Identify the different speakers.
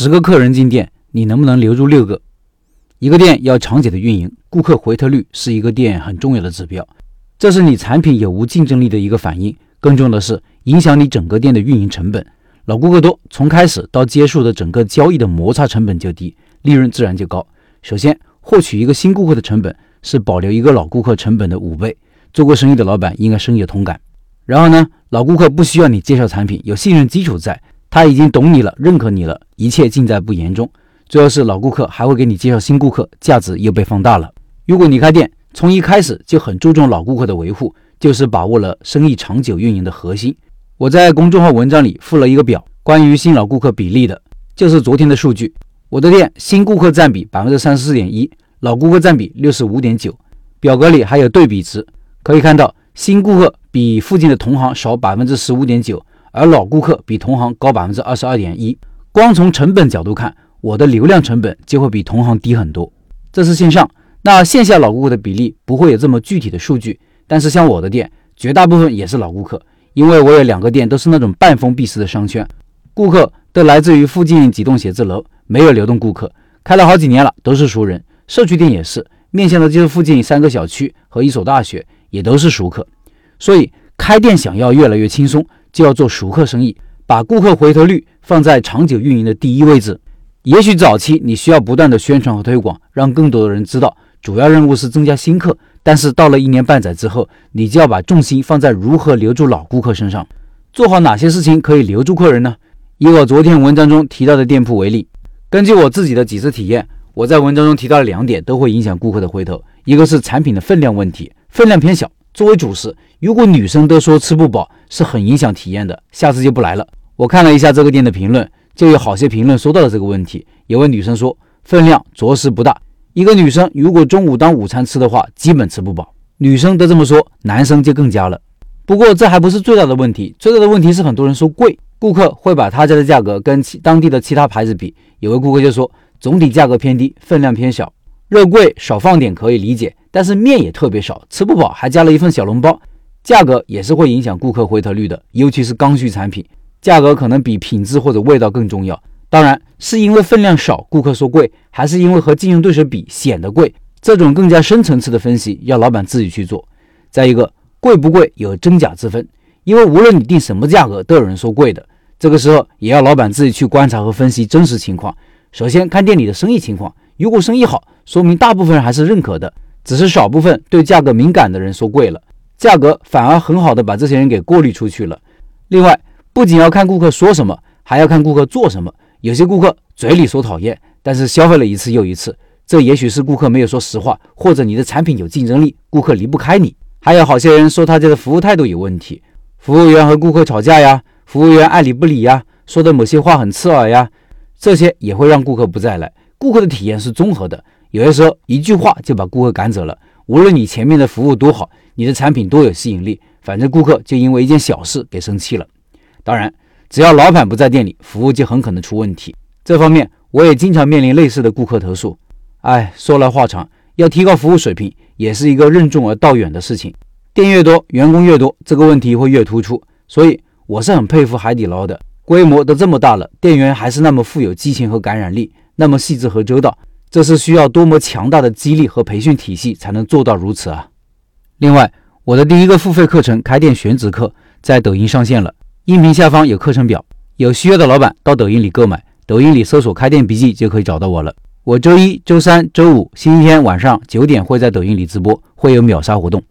Speaker 1: 十个客人进店，你能不能留住六个？一个店要长久的运营，顾客回头率是一个店很重要的指标，这是你产品有无竞争力的一个反应。更重要的是，影响你整个店的运营成本。老顾客多，从开始到结束的整个交易的摩擦成本就低，利润自然就高。首先，获取一个新顾客的成本是保留一个老顾客成本的五倍。做过生意的老板应该深有同感。然后呢，老顾客不需要你介绍产品，有信任基础在，他已经懂你了，认可你了，一切尽在不言中。主要是老顾客还会给你介绍新顾客，价值又被放大了。如果你开店从一开始就很注重老顾客的维护，就是把握了生意长久运营的核心。我在公众号文章里附了一个表，关于新老顾客比例的，就是昨天的数据。我的店新顾客占比百分之三十四点一，老顾客占比六十五点九。表格里还有对比值，可以看到新顾客比附近的同行少百分之十五点九，而老顾客比同行高百分之二十二点一。光从成本角度看。我的流量成本就会比同行低很多，这是线上。那线下老顾客的比例不会有这么具体的数据，但是像我的店，绝大部分也是老顾客，因为我有两个店都是那种半封闭式的商圈，顾客都来自于附近几栋写字楼，没有流动顾客，开了好几年了，都是熟人。社区店也是，面向的就是附近三个小区和一所大学，也都是熟客。所以开店想要越来越轻松，就要做熟客生意，把顾客回头率放在长久运营的第一位置。也许早期你需要不断的宣传和推广，让更多的人知道，主要任务是增加新客。但是到了一年半载之后，你就要把重心放在如何留住老顾客身上。做好哪些事情可以留住客人呢？以我昨天文章中提到的店铺为例，根据我自己的几次体验，我在文章中提到了两点都会影响顾客的回头，一个是产品的分量问题，分量偏小。作为主食，如果女生都说吃不饱，是很影响体验的，下次就不来了。我看了一下这个店的评论。就有好些评论说到了这个问题。有位女生说，分量着实不大。一个女生如果中午当午餐吃的话，基本吃不饱。女生都这么说，男生就更加了。不过这还不是最大的问题，最大的问题是很多人说贵，顾客会把他家的价格跟其当地的其他牌子比。有位顾客就说，总体价格偏低，分量偏小，肉贵少放点可以理解，但是面也特别少，吃不饱，还加了一份小笼包，价格也是会影响顾客回头率的，尤其是刚需产品。价格可能比品质或者味道更重要。当然是因为分量少，顾客说贵，还是因为和竞争对手比显得贵？这种更加深层次的分析要老板自己去做。再一个，贵不贵有真假之分，因为无论你定什么价格，都有人说贵的。这个时候也要老板自己去观察和分析真实情况。首先看店里的生意情况，如果生意好，说明大部分人还是认可的，只是少部分对价格敏感的人说贵了，价格反而很好的把这些人给过滤出去了。另外。不仅要看顾客说什么，还要看顾客做什么。有些顾客嘴里说讨厌，但是消费了一次又一次，这也许是顾客没有说实话，或者你的产品有竞争力，顾客离不开你。还有好些人说他家的服务态度有问题，服务员和顾客吵架呀，服务员爱理不理呀，说的某些话很刺耳呀，这些也会让顾客不再来。顾客的体验是综合的，有些时候一句话就把顾客赶走了。无论你前面的服务多好，你的产品多有吸引力，反正顾客就因为一件小事给生气了。当然，只要老板不在店里，服务就很可能出问题。这方面我也经常面临类似的顾客投诉。哎，说来话长，要提高服务水平，也是一个任重而道远的事情。店越多，员工越多，这个问题会越突出。所以我是很佩服海底捞的，规模都这么大了，店员还是那么富有激情和感染力，那么细致和周到，这是需要多么强大的激励和培训体系才能做到如此啊！另外，我的第一个付费课程《开店选址课》在抖音上线了。音频下方有课程表，有需要的老板到抖音里购买，抖音里搜索“开店笔记”就可以找到我了。我周一周三周五星期天晚上九点会在抖音里直播，会有秒杀活动。